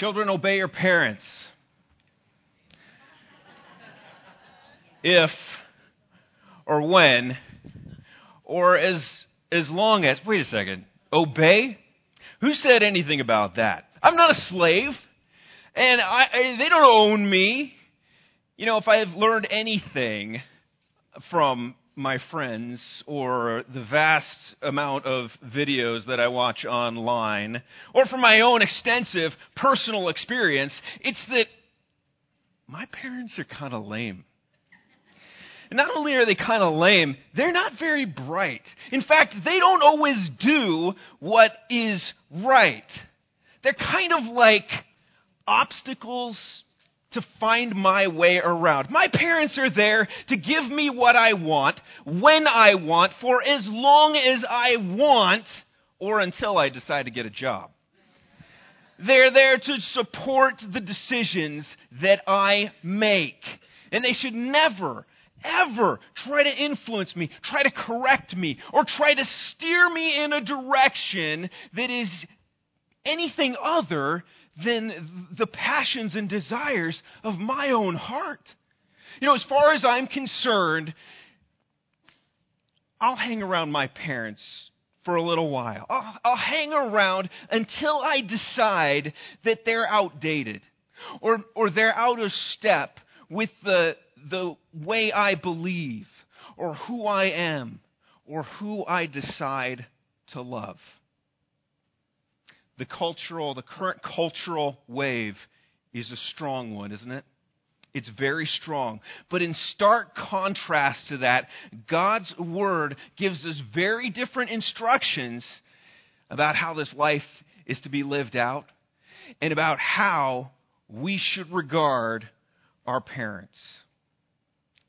Children, obey your parents. If or when or as as long as wait a second. Obey? Who said anything about that? I'm not a slave. And I, I, they don't own me. You know, if I have learned anything from my friends or the vast amount of videos that I watch online, or from my own extensive personal experience, it's that my parents are kind of lame. And not only are they kind of lame, they're not very bright. In fact, they don't always do what is right. They're kind of like obstacles to find my way around. My parents are there to give me what I want, when I want, for as long as I want, or until I decide to get a job. They're there to support the decisions that I make. And they should never, ever try to influence me, try to correct me, or try to steer me in a direction that is anything other than the passions and desires of my own heart. You know, as far as I'm concerned, I'll hang around my parents for a little while. I'll, I'll, hang around until I decide that they're outdated or, or they're out of step with the, the way I believe or who I am or who I decide to love the cultural, the current cultural wave is a strong one, isn't it? It's very strong. But in stark contrast to that, God's Word gives us very different instructions about how this life is to be lived out and about how we should regard our parents.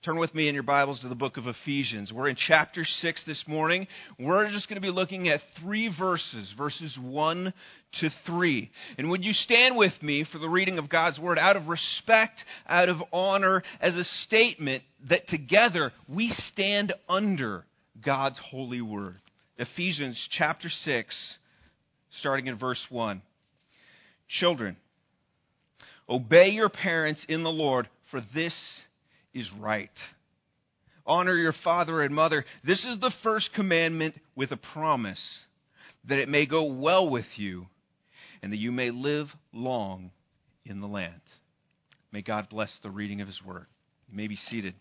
Turn with me in your Bibles to the book of Ephesians. We're in chapter 6 this morning. We're just going to be looking at three verses, verses 1 to 3. And would you stand with me for the reading of God's Word out of respect, out of honor, as a statement that together we stand under God's holy Word? Ephesians chapter 6, starting in verse 1. Children, obey your parents in the Lord, for this is right. Honor your father and mother. This is the first commandment with a promise that it may go well with you and that you may live long in the land. May God bless the reading of his word. You may be seated.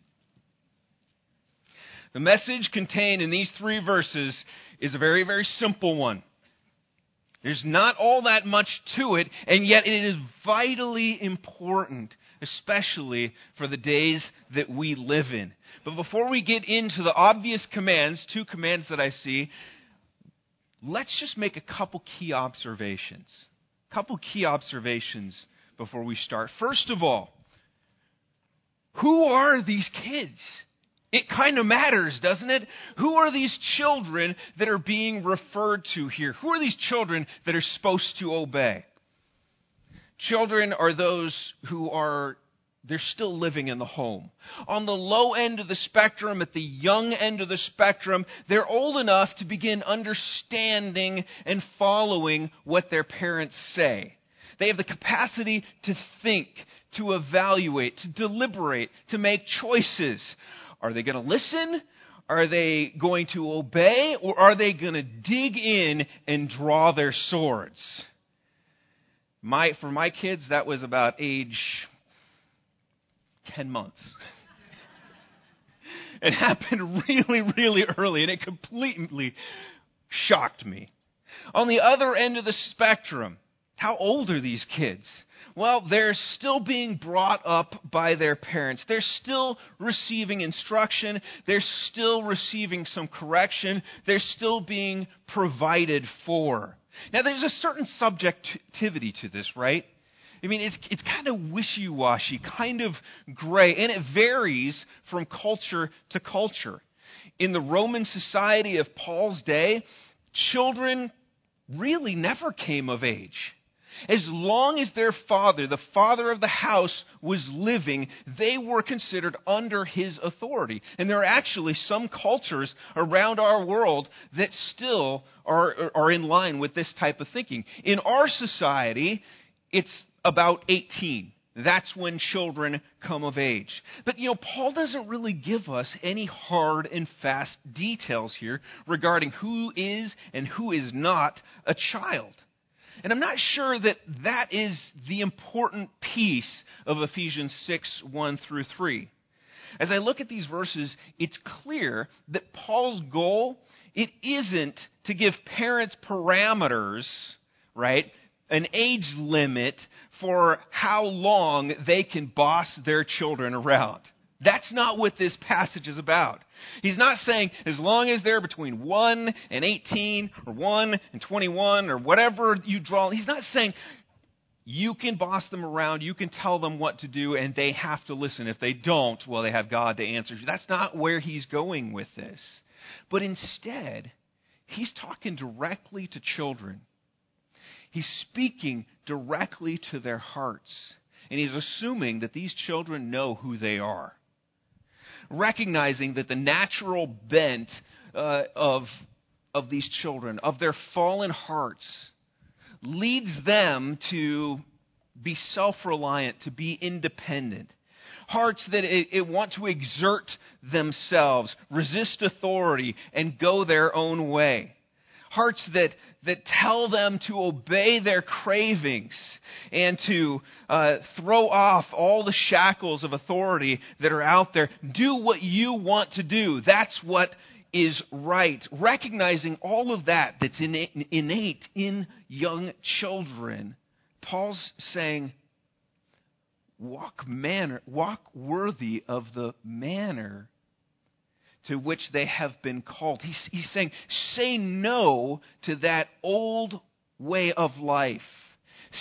The message contained in these three verses is a very, very simple one. There's not all that much to it, and yet it is vitally important, especially for the days that we live in. But before we get into the obvious commands, two commands that I see, let's just make a couple key observations. A couple key observations before we start. First of all, who are these kids? It kind of matters, doesn't it? Who are these children that are being referred to here? Who are these children that are supposed to obey? Children are those who are they're still living in the home. On the low end of the spectrum, at the young end of the spectrum, they're old enough to begin understanding and following what their parents say. They have the capacity to think, to evaluate, to deliberate, to make choices. Are they going to listen? Are they going to obey? Or are they going to dig in and draw their swords? My, for my kids, that was about age 10 months. it happened really, really early, and it completely shocked me. On the other end of the spectrum, how old are these kids? Well, they're still being brought up by their parents. They're still receiving instruction. They're still receiving some correction. They're still being provided for. Now, there's a certain subjectivity to this, right? I mean, it's, it's kind of wishy washy, kind of gray, and it varies from culture to culture. In the Roman society of Paul's day, children really never came of age. As long as their father, the father of the house, was living, they were considered under his authority. And there are actually some cultures around our world that still are, are in line with this type of thinking. In our society, it's about 18. That's when children come of age. But, you know, Paul doesn't really give us any hard and fast details here regarding who is and who is not a child. And I'm not sure that that is the important piece of Ephesians 6 1 through 3. As I look at these verses, it's clear that Paul's goal it isn't to give parents parameters, right? An age limit for how long they can boss their children around. That's not what this passage is about. He's not saying as long as they're between 1 and 18 or 1 and 21 or whatever you draw. He's not saying you can boss them around, you can tell them what to do, and they have to listen. If they don't, well, they have God to answer. That's not where he's going with this. But instead, he's talking directly to children. He's speaking directly to their hearts. And he's assuming that these children know who they are. Recognizing that the natural bent uh, of, of these children, of their fallen hearts, leads them to be self reliant, to be independent hearts that it, it want to exert themselves, resist authority, and go their own way. Hearts that, that tell them to obey their cravings and to uh, throw off all the shackles of authority that are out there. Do what you want to do. That's what is right. Recognizing all of that that's innate, in young children. Paul's saying, walk manner walk worthy of the manner to which they have been called. He's, he's saying, say no to that old way of life.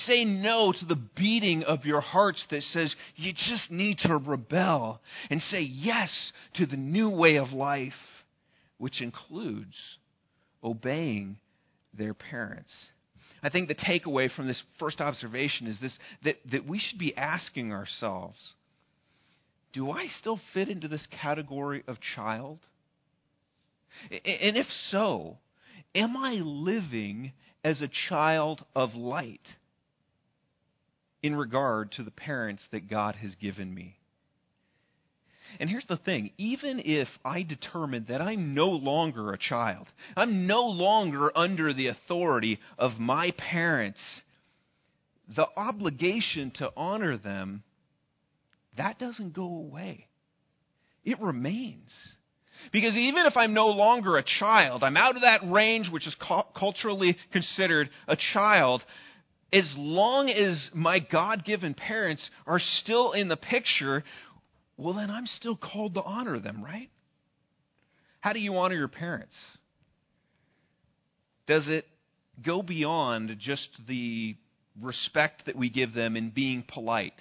Say no to the beating of your hearts that says you just need to rebel. And say yes to the new way of life, which includes obeying their parents. I think the takeaway from this first observation is this that, that we should be asking ourselves do I still fit into this category of child? And if so, am I living as a child of light in regard to the parents that God has given me? And here's the thing even if I determine that I'm no longer a child, I'm no longer under the authority of my parents, the obligation to honor them, that doesn't go away. It remains. Because even if I'm no longer a child, I'm out of that range which is culturally considered a child, as long as my God given parents are still in the picture, well, then I'm still called to honor them, right? How do you honor your parents? Does it go beyond just the respect that we give them in being polite,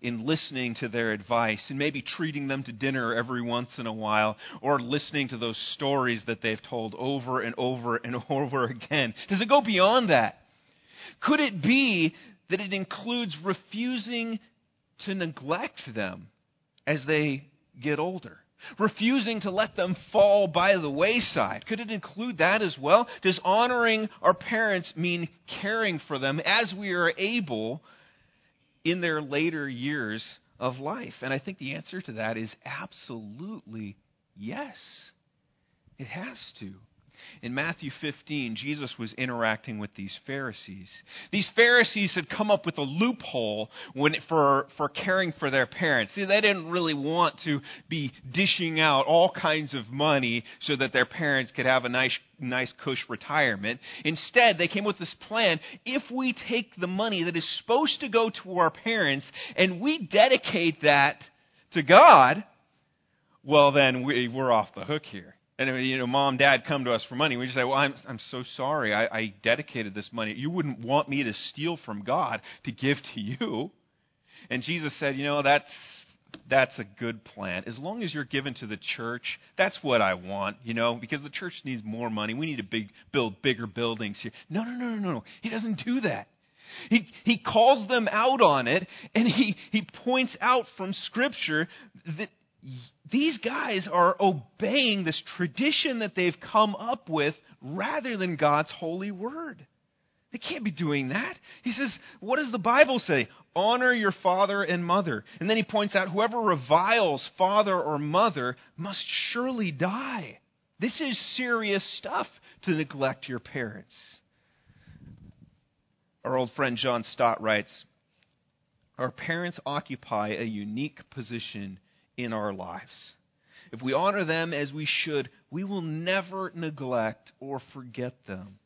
in listening to their advice, and maybe treating them to dinner every once in a while, or listening to those stories that they've told over and over and over again? Does it go beyond that? Could it be that it includes refusing to neglect them as they get older? Refusing to let them fall by the wayside. Could it include that as well? Does honoring our parents mean caring for them as we are able in their later years of life? And I think the answer to that is absolutely yes. It has to. In Matthew 15, Jesus was interacting with these Pharisees. These Pharisees had come up with a loophole when, for, for caring for their parents. See, they didn't really want to be dishing out all kinds of money so that their parents could have a nice, nice cush retirement. Instead, they came with this plan if we take the money that is supposed to go to our parents and we dedicate that to God, well, then we, we're off the hook here and you know, mom, dad come to us for money. We just say, "Well, I'm I'm so sorry. I, I dedicated this money. You wouldn't want me to steal from God to give to you." And Jesus said, "You know, that's that's a good plan. As long as you're given to the church, that's what I want. You know, because the church needs more money. We need to big, build bigger buildings here." No, no, no, no, no. He doesn't do that. He, he calls them out on it, and he, he points out from Scripture that these guys are obeying this tradition that they've come up with rather than God's holy word. They can't be doing that. He says, What does the Bible say? Honor your father and mother. And then he points out, Whoever reviles father or mother must surely die. This is serious stuff to neglect your parents. Our old friend John Stott writes Our parents occupy a unique position in our lives. If we honor them as we should, we will never neglect or forget them.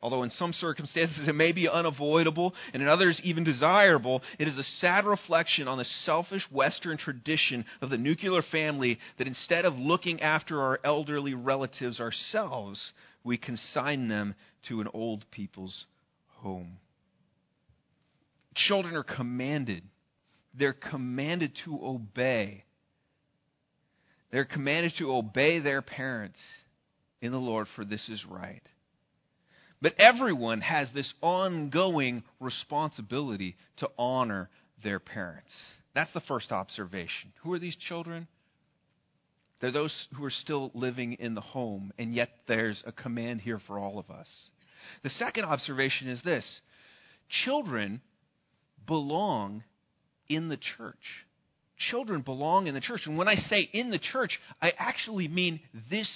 Although in some circumstances it may be unavoidable and in others even desirable, it is a sad reflection on the selfish Western tradition of the nuclear family that instead of looking after our elderly relatives ourselves, we consign them to an old people's home. Children are commanded, they're commanded to obey. They're commanded to obey their parents in the Lord, for this is right. But everyone has this ongoing responsibility to honor their parents. That's the first observation. Who are these children? They're those who are still living in the home, and yet there's a command here for all of us. The second observation is this children belong in the church. Children belong in the church. And when I say in the church, I actually mean this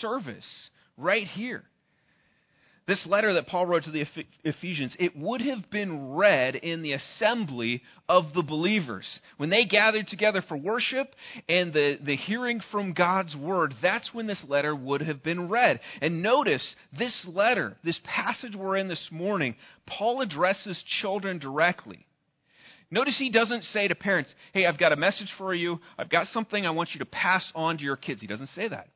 service right here this letter that Paul wrote to the Ephesians, it would have been read in the assembly of the believers. When they gathered together for worship and the, the hearing from God's word, that's when this letter would have been read. And notice this letter, this passage we're in this morning, Paul addresses children directly. Notice he doesn't say to parents, Hey, I've got a message for you. I've got something I want you to pass on to your kids. He doesn't say that.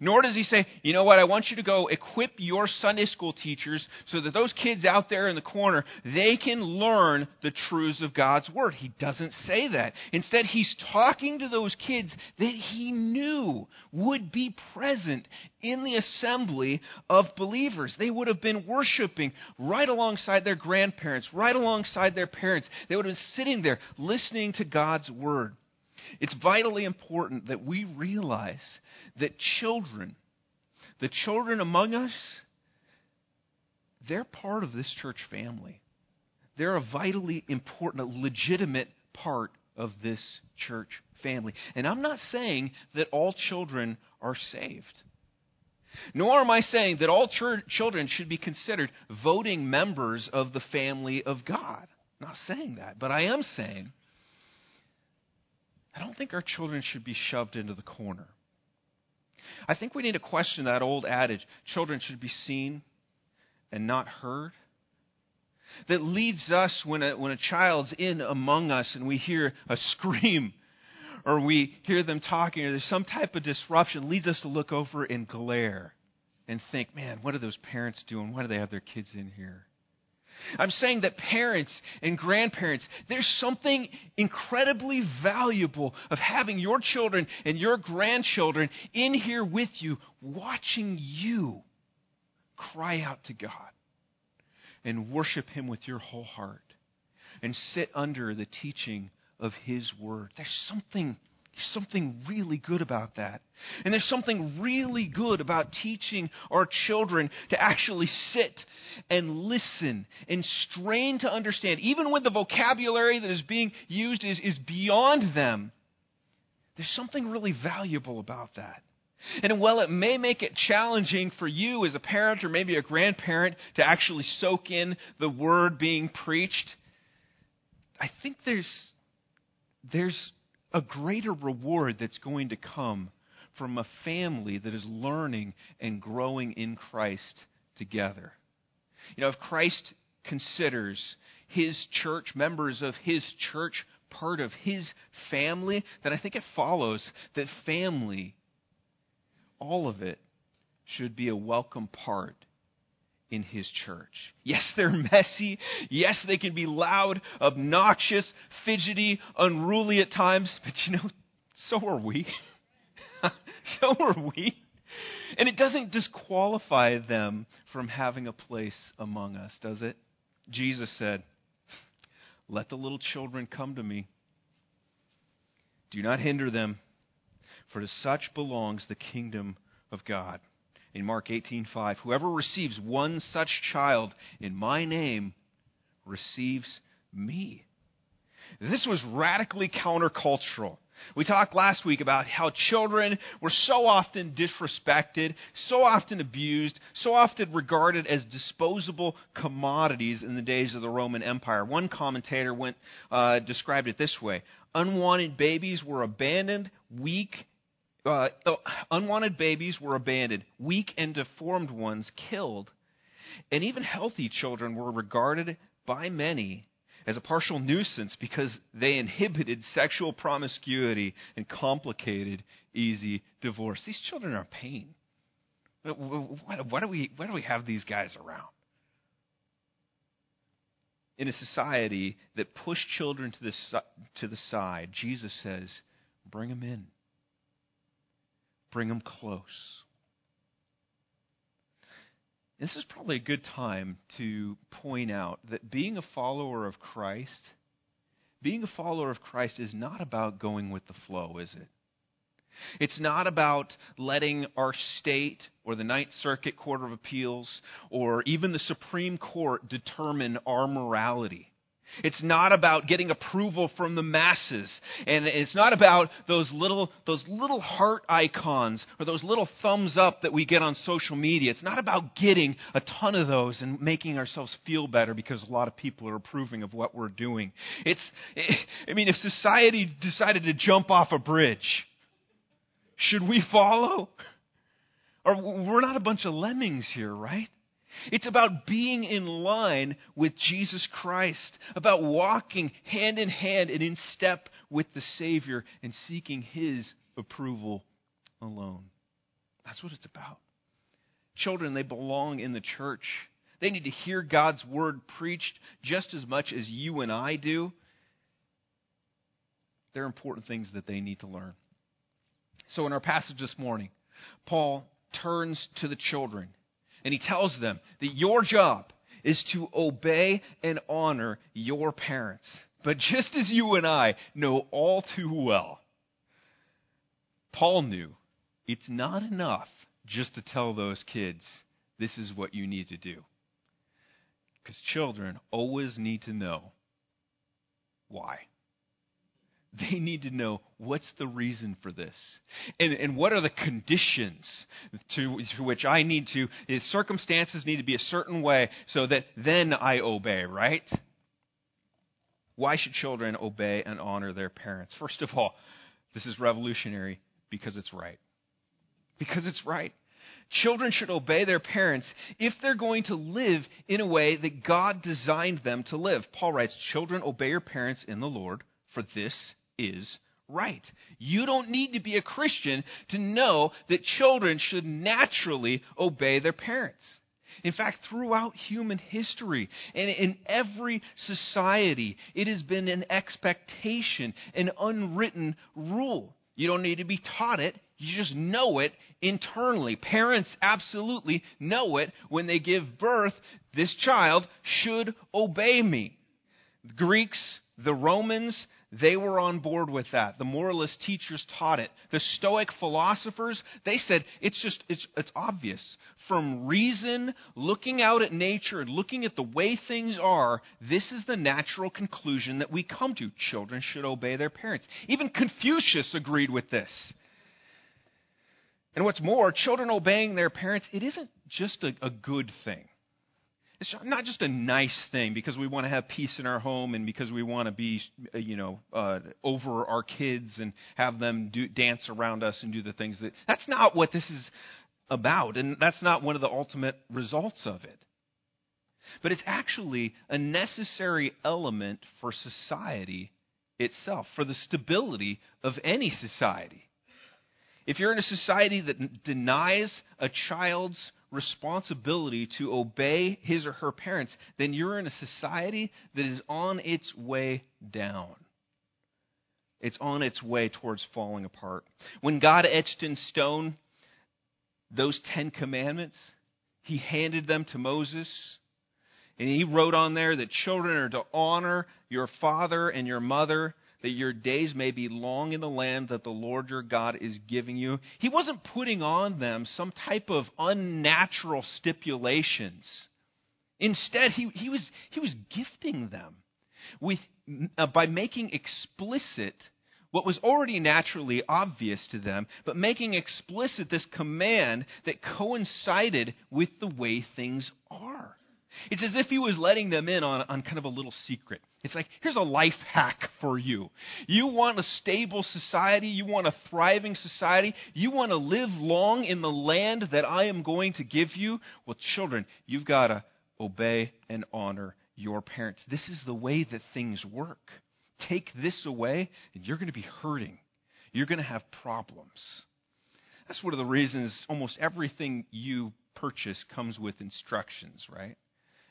Nor does he say, you know what, I want you to go equip your Sunday school teachers so that those kids out there in the corner, they can learn the truths of God's Word. He doesn't say that. Instead, he's talking to those kids that he knew would be present in the assembly of believers. They would have been worshiping right alongside their grandparents, right alongside their parents. They would have been sitting there listening to God's Word. It's vitally important that we realize that children, the children among us, they're part of this church family. They're a vitally important, a legitimate part of this church family. And I'm not saying that all children are saved. Nor am I saying that all ch- children should be considered voting members of the family of God. I'm not saying that. But I am saying I don't think our children should be shoved into the corner. I think we need to question that old adage children should be seen and not heard. That leads us when a, when a child's in among us and we hear a scream or we hear them talking or there's some type of disruption, leads us to look over and glare and think, man, what are those parents doing? Why do they have their kids in here? I'm saying that parents and grandparents, there's something incredibly valuable of having your children and your grandchildren in here with you, watching you cry out to God and worship Him with your whole heart and sit under the teaching of His Word. There's something there's something really good about that. And there's something really good about teaching our children to actually sit and listen and strain to understand, even when the vocabulary that is being used is, is beyond them. There's something really valuable about that. And while it may make it challenging for you as a parent or maybe a grandparent to actually soak in the word being preached, I think there's, there's a greater reward that's going to come from a family that is learning and growing in Christ together. You know, if Christ considers his church, members of his church, part of his family, then I think it follows that family, all of it, should be a welcome part in his church. Yes, they're messy. Yes, they can be loud, obnoxious, fidgety, unruly at times, but you know, so are we. so are we. And it doesn't disqualify them from having a place among us, does it? Jesus said, Let the little children come to me. Do not hinder them, for to such belongs the kingdom of God. In Mark 18:5, "Whoever receives one such child in my name receives me." This was radically countercultural. We talked last week about how children were so often disrespected, so often abused, so often regarded as disposable commodities in the days of the Roman Empire. One commentator went, uh, described it this way Unwanted babies were abandoned, weak, uh, oh, unwanted babies were abandoned, weak and deformed ones killed, and even healthy children were regarded by many as a partial nuisance because they inhibited sexual promiscuity and complicated easy divorce. These children are pain. Why, do we, why do we have these guys around? In a society that pushed children to the, to the side, Jesus says, bring them in. Bring them close. This is probably a good time to point out that being a follower of Christ, being a follower of Christ is not about going with the flow, is it? It's not about letting our state or the Ninth Circuit Court of Appeals or even the Supreme Court determine our morality. It's not about getting approval from the masses. And it's not about those little, those little heart icons or those little thumbs up that we get on social media. It's not about getting a ton of those and making ourselves feel better because a lot of people are approving of what we're doing. It's, I mean, if society decided to jump off a bridge, should we follow? Or we're not a bunch of lemmings here, right? It's about being in line with Jesus Christ, about walking hand in hand and in step with the Savior and seeking His approval alone. That's what it's about. Children, they belong in the church. They need to hear God's word preached just as much as you and I do. They're important things that they need to learn. So, in our passage this morning, Paul turns to the children and he tells them that your job is to obey and honor your parents. But just as you and I know all too well, Paul knew it's not enough just to tell those kids, this is what you need to do. Because children always need to know why. They need to know what's the reason for this. And, and what are the conditions to, to which I need to, circumstances need to be a certain way so that then I obey, right? Why should children obey and honor their parents? First of all, this is revolutionary because it's right. Because it's right. Children should obey their parents if they're going to live in a way that God designed them to live. Paul writes, Children, obey your parents in the Lord, for this is right. You don't need to be a Christian to know that children should naturally obey their parents. In fact, throughout human history and in every society, it has been an expectation, an unwritten rule. You don't need to be taught it, you just know it internally. Parents absolutely know it when they give birth. This child should obey me. The Greeks, the Romans, they were on board with that. The moralist teachers taught it. The Stoic philosophers, they said it's just, it's, it's obvious. From reason, looking out at nature, and looking at the way things are, this is the natural conclusion that we come to. Children should obey their parents. Even Confucius agreed with this. And what's more, children obeying their parents, it isn't just a, a good thing. It's not just a nice thing because we want to have peace in our home and because we want to be, you know, uh, over our kids and have them do, dance around us and do the things that. That's not what this is about, and that's not one of the ultimate results of it. But it's actually a necessary element for society itself, for the stability of any society. If you're in a society that denies a child's responsibility to obey his or her parents, then you're in a society that is on its way down. It's on its way towards falling apart. When God etched in stone those Ten Commandments, he handed them to Moses. And he wrote on there that children are to honor your father and your mother that your days may be long in the land that the Lord your God is giving you. He wasn't putting on them some type of unnatural stipulations. Instead, he, he, was, he was gifting them with, uh, by making explicit what was already naturally obvious to them, but making explicit this command that coincided with the way things are. It's as if he was letting them in on, on kind of a little secret. It's like, here's a life hack for you. You want a stable society, you want a thriving society, you want to live long in the land that I am going to give you. Well, children, you've got to obey and honor your parents. This is the way that things work. Take this away, and you're going to be hurting. You're going to have problems. That's one of the reasons almost everything you purchase comes with instructions, right?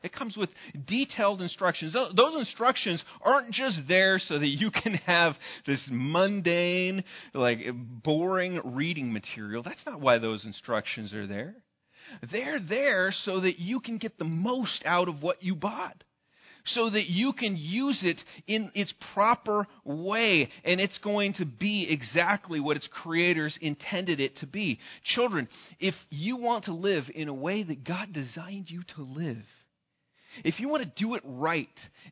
It comes with detailed instructions. Those instructions aren't just there so that you can have this mundane, like boring reading material. That's not why those instructions are there. They're there so that you can get the most out of what you bought. So that you can use it in its proper way, and it's going to be exactly what its creators intended it to be. Children, if you want to live in a way that God designed you to live, if you want to do it right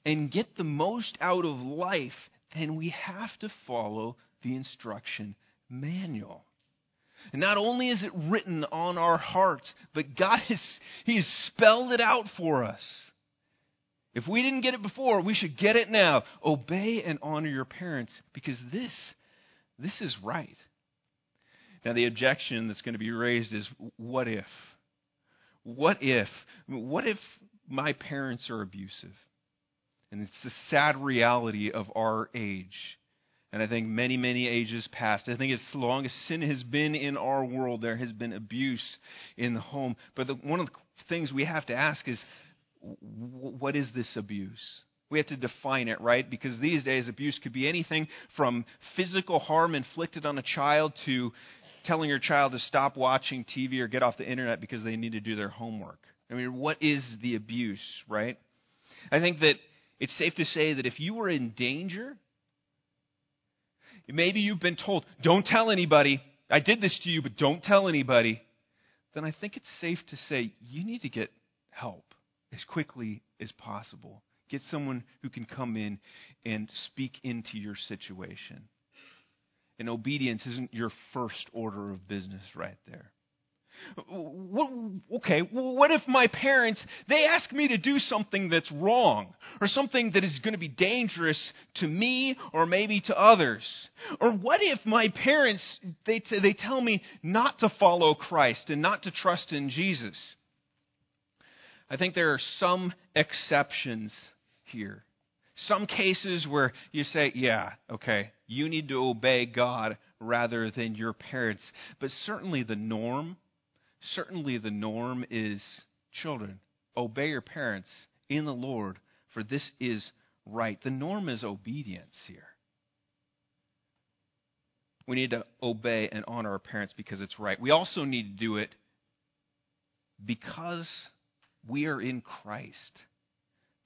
and get the most out of life, then we have to follow the instruction manual. And not only is it written on our hearts, but God has He's spelled it out for us. If we didn't get it before, we should get it now. Obey and honor your parents because this this is right. Now the objection that's going to be raised is what if? What if? What if my parents are abusive. And it's the sad reality of our age. And I think many, many ages past. I think as long as sin has been in our world, there has been abuse in the home. But the, one of the things we have to ask is what is this abuse? We have to define it, right? Because these days, abuse could be anything from physical harm inflicted on a child to telling your child to stop watching TV or get off the internet because they need to do their homework. I mean, what is the abuse, right? I think that it's safe to say that if you were in danger, maybe you've been told, don't tell anybody. I did this to you, but don't tell anybody. Then I think it's safe to say you need to get help as quickly as possible. Get someone who can come in and speak into your situation. And obedience isn't your first order of business right there. Okay, what if my parents, they ask me to do something that's wrong, or something that is going to be dangerous to me, or maybe to others? Or what if my parents, they, t- they tell me not to follow Christ and not to trust in Jesus? I think there are some exceptions here. Some cases where you say, yeah, okay, you need to obey God rather than your parents. But certainly the norm Certainly, the norm is children, obey your parents in the Lord, for this is right. The norm is obedience here. We need to obey and honor our parents because it's right. We also need to do it because we are in Christ.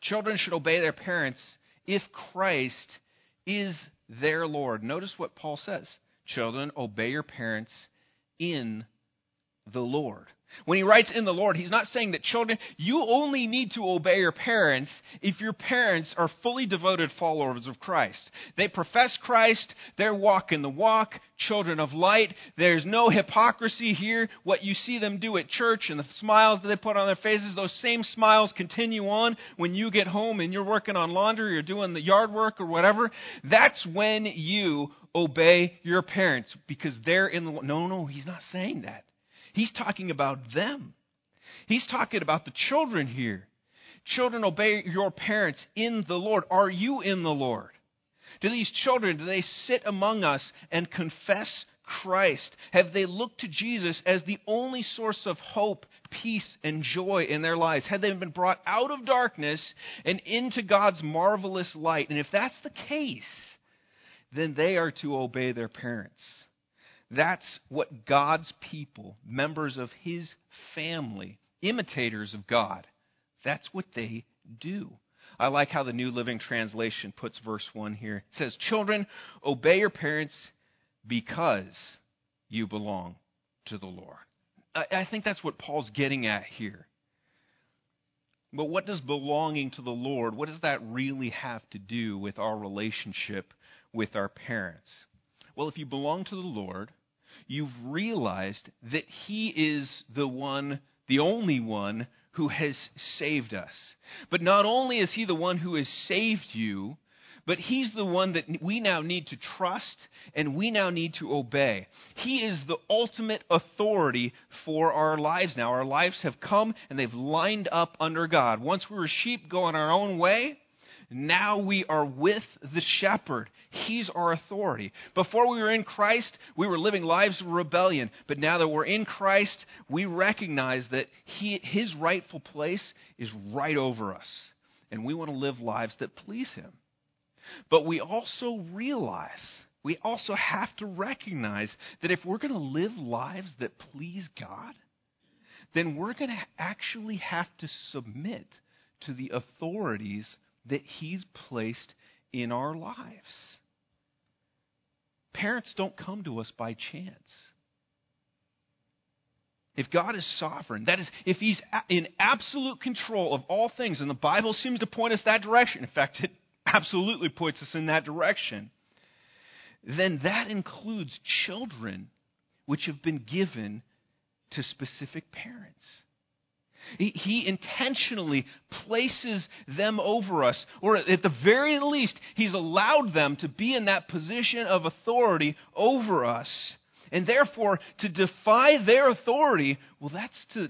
Children should obey their parents if Christ is their Lord. Notice what Paul says Children, obey your parents in the Lord. When he writes in the Lord, he's not saying that children, you only need to obey your parents if your parents are fully devoted followers of Christ. They profess Christ, they're walking the walk, children of light. There's no hypocrisy here. What you see them do at church and the smiles that they put on their faces, those same smiles continue on when you get home and you're working on laundry or doing the yard work or whatever. That's when you obey your parents because they're in the. No, no, he's not saying that. He's talking about them. He's talking about the children here. Children, obey your parents in the Lord. Are you in the Lord? Do these children, do they sit among us and confess Christ? Have they looked to Jesus as the only source of hope, peace, and joy in their lives? Have they been brought out of darkness and into God's marvelous light? And if that's the case, then they are to obey their parents. That's what God's people, members of His family, imitators of God, that's what they do. I like how the New Living Translation puts verse 1 here. It says, Children, obey your parents because you belong to the Lord. I, I think that's what Paul's getting at here. But what does belonging to the Lord, what does that really have to do with our relationship with our parents? Well, if you belong to the Lord, you've realized that He is the one, the only one, who has saved us. But not only is He the one who has saved you, but He's the one that we now need to trust and we now need to obey. He is the ultimate authority for our lives now. Our lives have come and they've lined up under God. Once we were sheep going our own way, now we are with the shepherd. He's our authority. Before we were in Christ, we were living lives of rebellion. But now that we're in Christ, we recognize that he, his rightful place is right over us. And we want to live lives that please him. But we also realize, we also have to recognize that if we're going to live lives that please God, then we're going to actually have to submit to the authorities that He's placed in our lives. Parents don't come to us by chance. If God is sovereign, that is, if He's in absolute control of all things, and the Bible seems to point us that direction, in fact, it absolutely points us in that direction, then that includes children which have been given to specific parents. He, intentionally places them over us, or at the very least, He's allowed them to be in that position of authority over us. And therefore, to defy their authority, well, that's to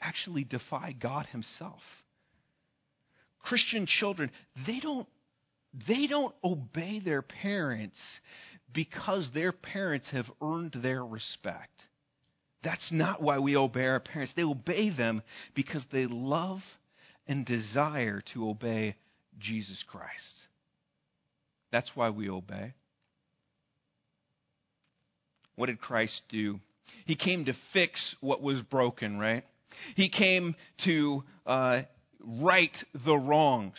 actually defy God Himself. Christian children, they don't, they don't obey their parents because their parents have earned their respect. That's not why we obey our parents. They obey them because they love and desire to obey Jesus Christ. That's why we obey. What did Christ do? He came to fix what was broken, right? He came to uh, right the wrongs.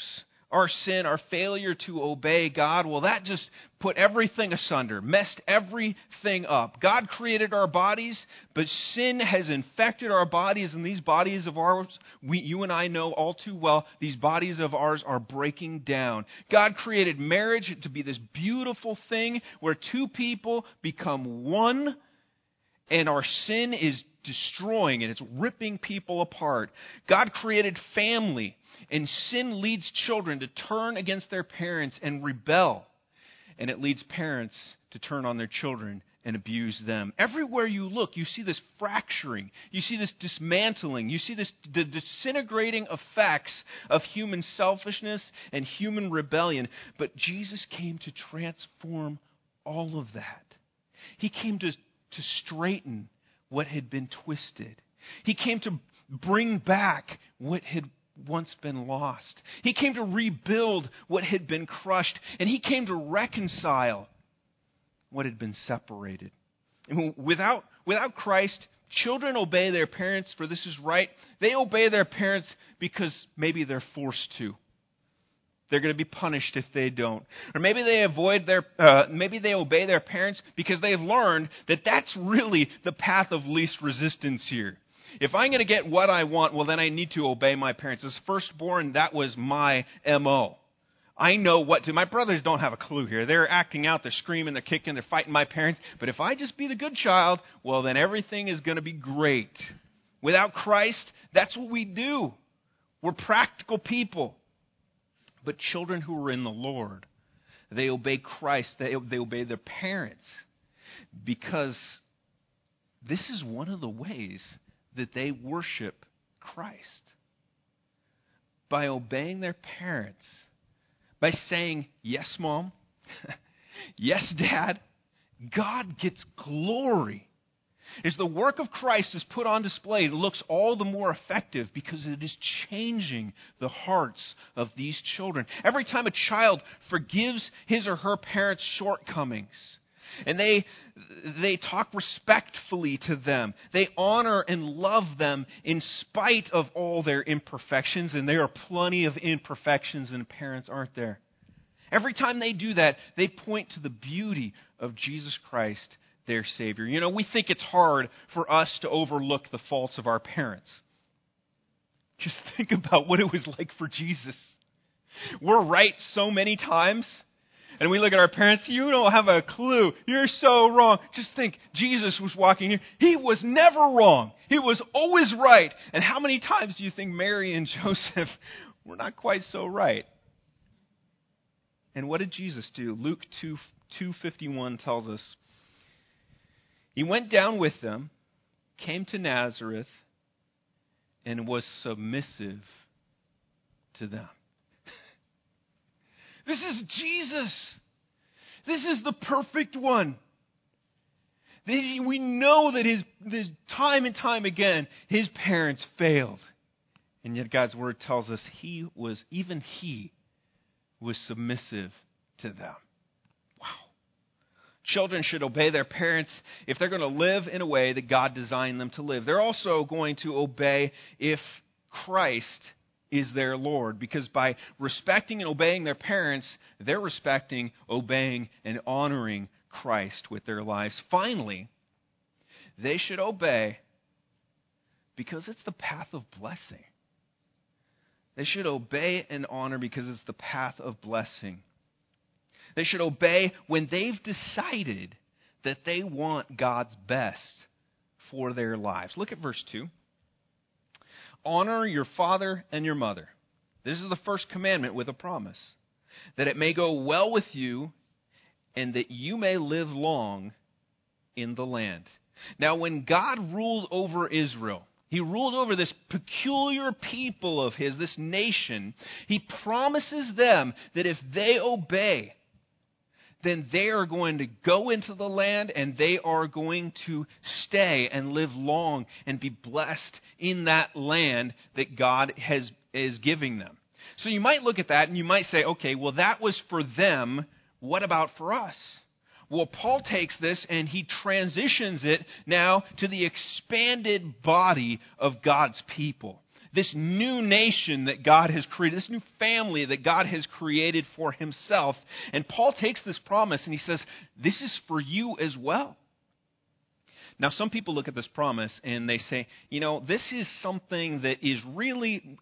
Our sin, our failure to obey God, well, that just put everything asunder, messed everything up. God created our bodies, but sin has infected our bodies, and these bodies of ours, we, you and I know all too well, these bodies of ours are breaking down. God created marriage to be this beautiful thing where two people become one, and our sin is destroying and it's ripping people apart. God created family, and sin leads children to turn against their parents and rebel. And it leads parents to turn on their children and abuse them. Everywhere you look, you see this fracturing. You see this dismantling. You see this the disintegrating effects of human selfishness and human rebellion. But Jesus came to transform all of that. He came to, to straighten what had been twisted. He came to bring back what had once been lost. He came to rebuild what had been crushed. And he came to reconcile what had been separated. And without, without Christ, children obey their parents for this is right. They obey their parents because maybe they're forced to. They're going to be punished if they don't. Or maybe they avoid their, uh, maybe they obey their parents because they've learned that that's really the path of least resistance here. If I'm going to get what I want, well, then I need to obey my parents. As firstborn, that was my MO. I know what to. My brothers don't have a clue here. They're acting out, they're screaming, they're kicking, they're fighting my parents. But if I just be the good child, well, then everything is going to be great. Without Christ, that's what we do. We're practical people. But children who are in the Lord, they obey Christ, they, they obey their parents because this is one of the ways that they worship Christ. By obeying their parents, by saying, Yes, mom, yes, dad, God gets glory is the work of Christ is put on display, it looks all the more effective because it is changing the hearts of these children. Every time a child forgives his or her parents' shortcomings, And they, they talk respectfully to them. They honor and love them in spite of all their imperfections. And there are plenty of imperfections in parents, aren't there? Every time they do that, they point to the beauty of Jesus Christ, their Savior. You know, we think it's hard for us to overlook the faults of our parents. Just think about what it was like for Jesus. We're right so many times, and we look at our parents, you don't have a clue. You're so wrong. Just think, Jesus was walking here. He was never wrong. He was always right. And how many times do you think Mary and Joseph were not quite so right? And what did Jesus do? Luke 2, 251 tells us he went down with them, came to Nazareth, and was submissive to them. This is Jesus. This is the perfect one. We know that his, his time and time again, his parents failed. And yet God's word tells us he was, even he, was submissive to them. Children should obey their parents if they're going to live in a way that God designed them to live. They're also going to obey if Christ is their Lord. Because by respecting and obeying their parents, they're respecting, obeying, and honoring Christ with their lives. Finally, they should obey because it's the path of blessing. They should obey and honor because it's the path of blessing. They should obey when they've decided that they want God's best for their lives. Look at verse 2. Honor your father and your mother. This is the first commandment with a promise that it may go well with you and that you may live long in the land. Now, when God ruled over Israel, he ruled over this peculiar people of his, this nation. He promises them that if they obey, then they are going to go into the land and they are going to stay and live long and be blessed in that land that God has, is giving them. So you might look at that and you might say, okay, well, that was for them. What about for us? Well, Paul takes this and he transitions it now to the expanded body of God's people this new nation that God has created, this new family that God has created for himself. And Paul takes this promise and he says, This is for you as well. Now, some people look at this promise and they say, you know, this is something that is really,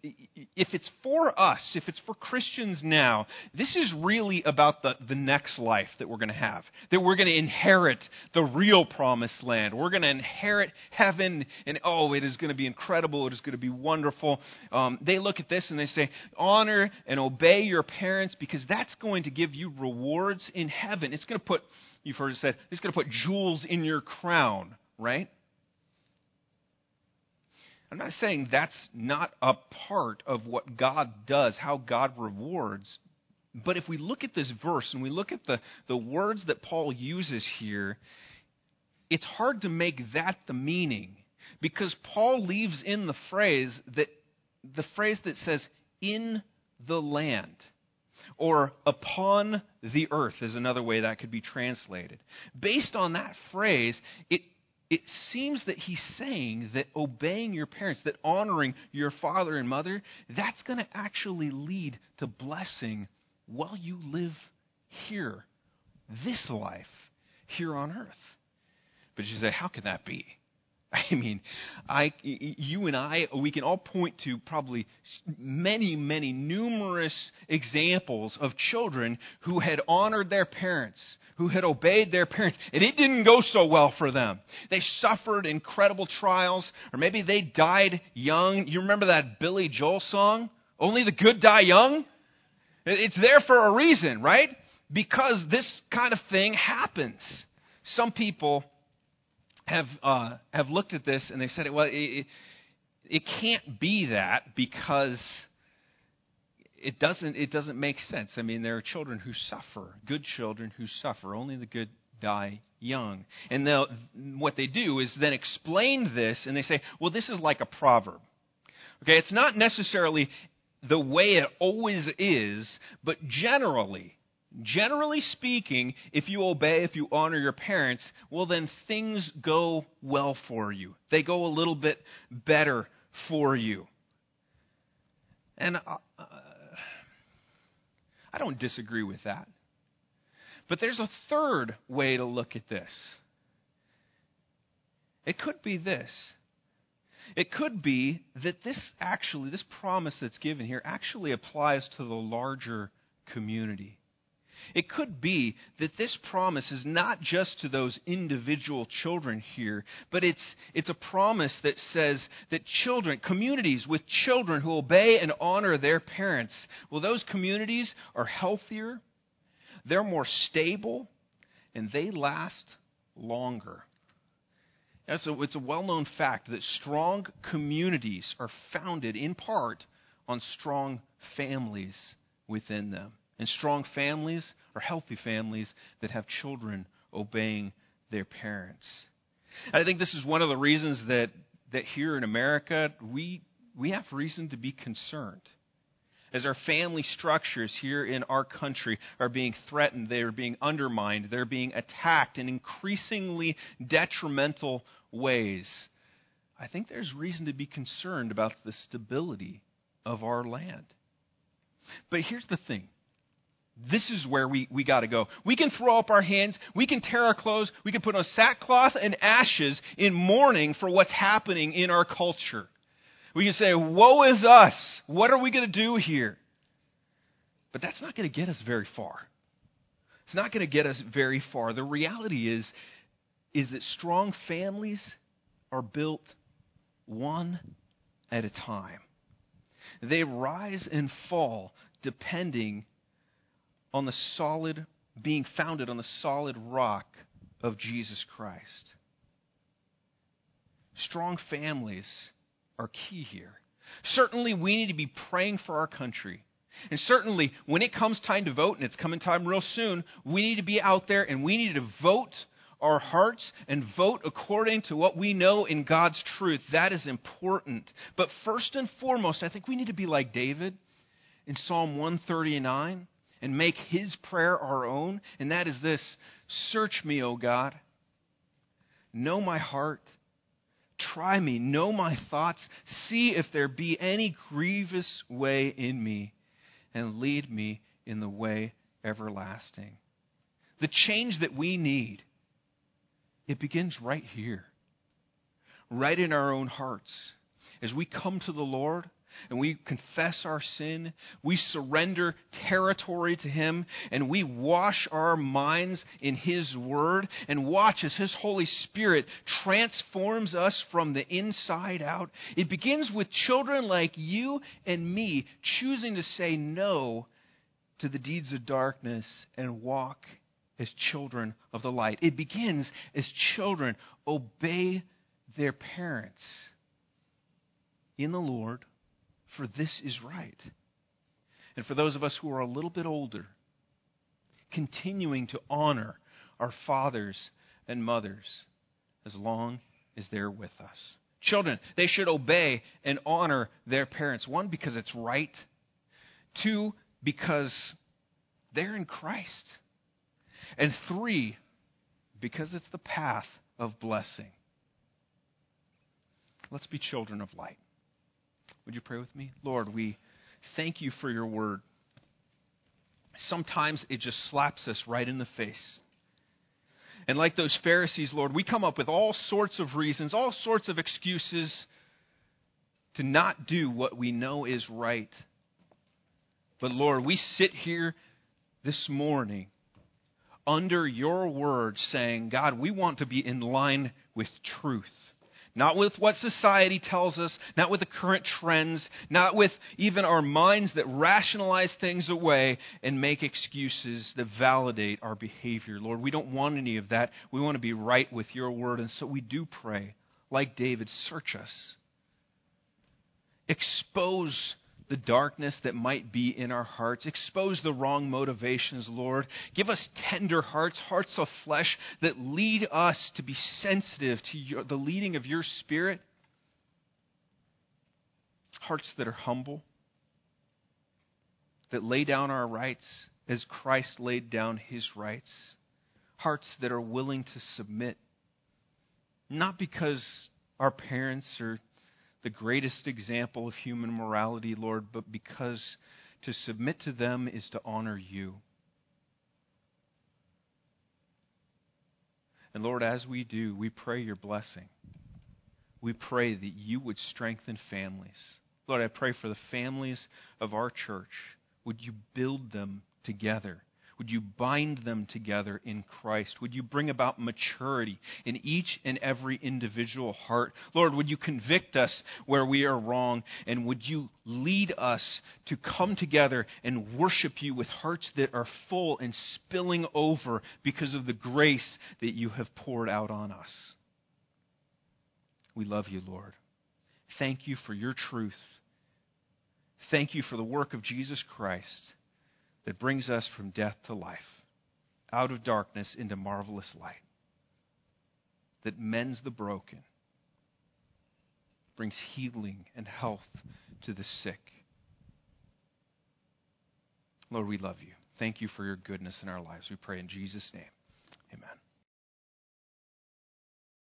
if it's for us, if it's for Christians now, this is really about the, the next life that we're going to have. That we're going to inherit the real promised land. We're going to inherit heaven, and oh, it is going to be incredible. It is going to be wonderful. Um, they look at this and they say, honor and obey your parents because that's going to give you rewards in heaven. It's going to put, you've heard it said, it's going to put jewels in your crown right? I'm not saying that's not a part of what God does, how God rewards. But if we look at this verse and we look at the, the words that Paul uses here, it's hard to make that the meaning because Paul leaves in the phrase that the phrase that says in the land or upon the earth is another way that could be translated. Based on that phrase, it it seems that he's saying that obeying your parents, that honoring your father and mother, that's going to actually lead to blessing while you live here, this life, here on earth. But you say, how can that be? I mean, I, you and I, we can all point to probably many, many numerous examples of children who had honored their parents, who had obeyed their parents, and it didn't go so well for them. They suffered incredible trials, or maybe they died young. You remember that Billy Joel song? Only the good die young? It's there for a reason, right? Because this kind of thing happens. Some people have uh, have looked at this and they said, well, it, it can't be that because it doesn't it doesn't make sense. I mean, there are children who suffer, good children who suffer. Only the good die young. And what they do is then explain this and they say, well, this is like a proverb. Okay, it's not necessarily the way it always is, but generally generally speaking, if you obey, if you honor your parents, well, then things go well for you. They go a little bit better for you. And uh, I don't disagree with that. But there's a third way to look at this. It could be this. It could be that this actually, this promise that's given here, actually applies to the larger community. It could be that this promise is not just to those individual children here, but it's, it's a promise that says that children, communities with children who obey and honor their parents, well, those communities are healthier, they're more stable, and they last longer. So it's a well known fact that strong communities are founded in part on strong families within them. And strong families are healthy families that have children obeying their parents. I think this is one of the reasons that, that here in America we, we have reason to be concerned. As our family structures here in our country are being threatened, they are being undermined, they're being attacked in increasingly detrimental ways, I think there's reason to be concerned about the stability of our land. But here's the thing this is where we, we got to go. We can throw up our hands. We can tear our clothes. We can put on sackcloth and ashes in mourning for what's happening in our culture. We can say, Woe is us. What are we going to do here? But that's not going to get us very far. It's not going to get us very far. The reality is, is that strong families are built one at a time. They rise and fall depending on the solid, being founded on the solid rock of Jesus Christ. Strong families are key here. Certainly, we need to be praying for our country. And certainly, when it comes time to vote, and it's coming time real soon, we need to be out there and we need to vote our hearts and vote according to what we know in God's truth. That is important. But first and foremost, I think we need to be like David in Psalm 139 and make his prayer our own, and that is this Search me, O God. Know my heart. Try me. Know my thoughts. See if there be any grievous way in me, and lead me in the way everlasting. The change that we need, it begins right here, right in our own hearts. As we come to the Lord, and we confess our sin, we surrender territory to Him, and we wash our minds in His Word, and watch as His Holy Spirit transforms us from the inside out. It begins with children like you and me choosing to say no to the deeds of darkness and walk as children of the light. It begins as children obey their parents in the Lord for this is right. And for those of us who are a little bit older, continuing to honor our fathers and mothers as long as they're with us. Children, they should obey and honor their parents. One, because it's right. Two, because they're in Christ. And three, because it's the path of blessing. Let's be children of light. Would you pray with me? Lord, we thank you for your word. Sometimes it just slaps us right in the face. And like those Pharisees, Lord, we come up with all sorts of reasons, all sorts of excuses to not do what we know is right. But Lord, we sit here this morning under your word saying, God, we want to be in line with truth. Not with what society tells us, not with the current trends, not with even our minds that rationalize things away and make excuses that validate our behavior. Lord, we don't want any of that. We want to be right with your word. And so we do pray, like David, search us. Expose the darkness that might be in our hearts. Expose the wrong motivations, Lord. Give us tender hearts, hearts of flesh that lead us to be sensitive to your, the leading of your Spirit. Hearts that are humble, that lay down our rights as Christ laid down his rights, hearts that are willing to submit, not because our parents are the greatest example of human morality, Lord, but because to submit to them is to honor you. And Lord, as we do, we pray your blessing. We pray that you would strengthen families. Lord, I pray for the families of our church. Would you build them together? Would you bind them together in Christ? Would you bring about maturity in each and every individual heart? Lord, would you convict us where we are wrong? And would you lead us to come together and worship you with hearts that are full and spilling over because of the grace that you have poured out on us? We love you, Lord. Thank you for your truth. Thank you for the work of Jesus Christ that brings us from death to life, out of darkness into marvelous light, that mends the broken, brings healing and health to the sick. Lord, we love you. Thank you for your goodness in our lives. We pray in Jesus' name. Amen.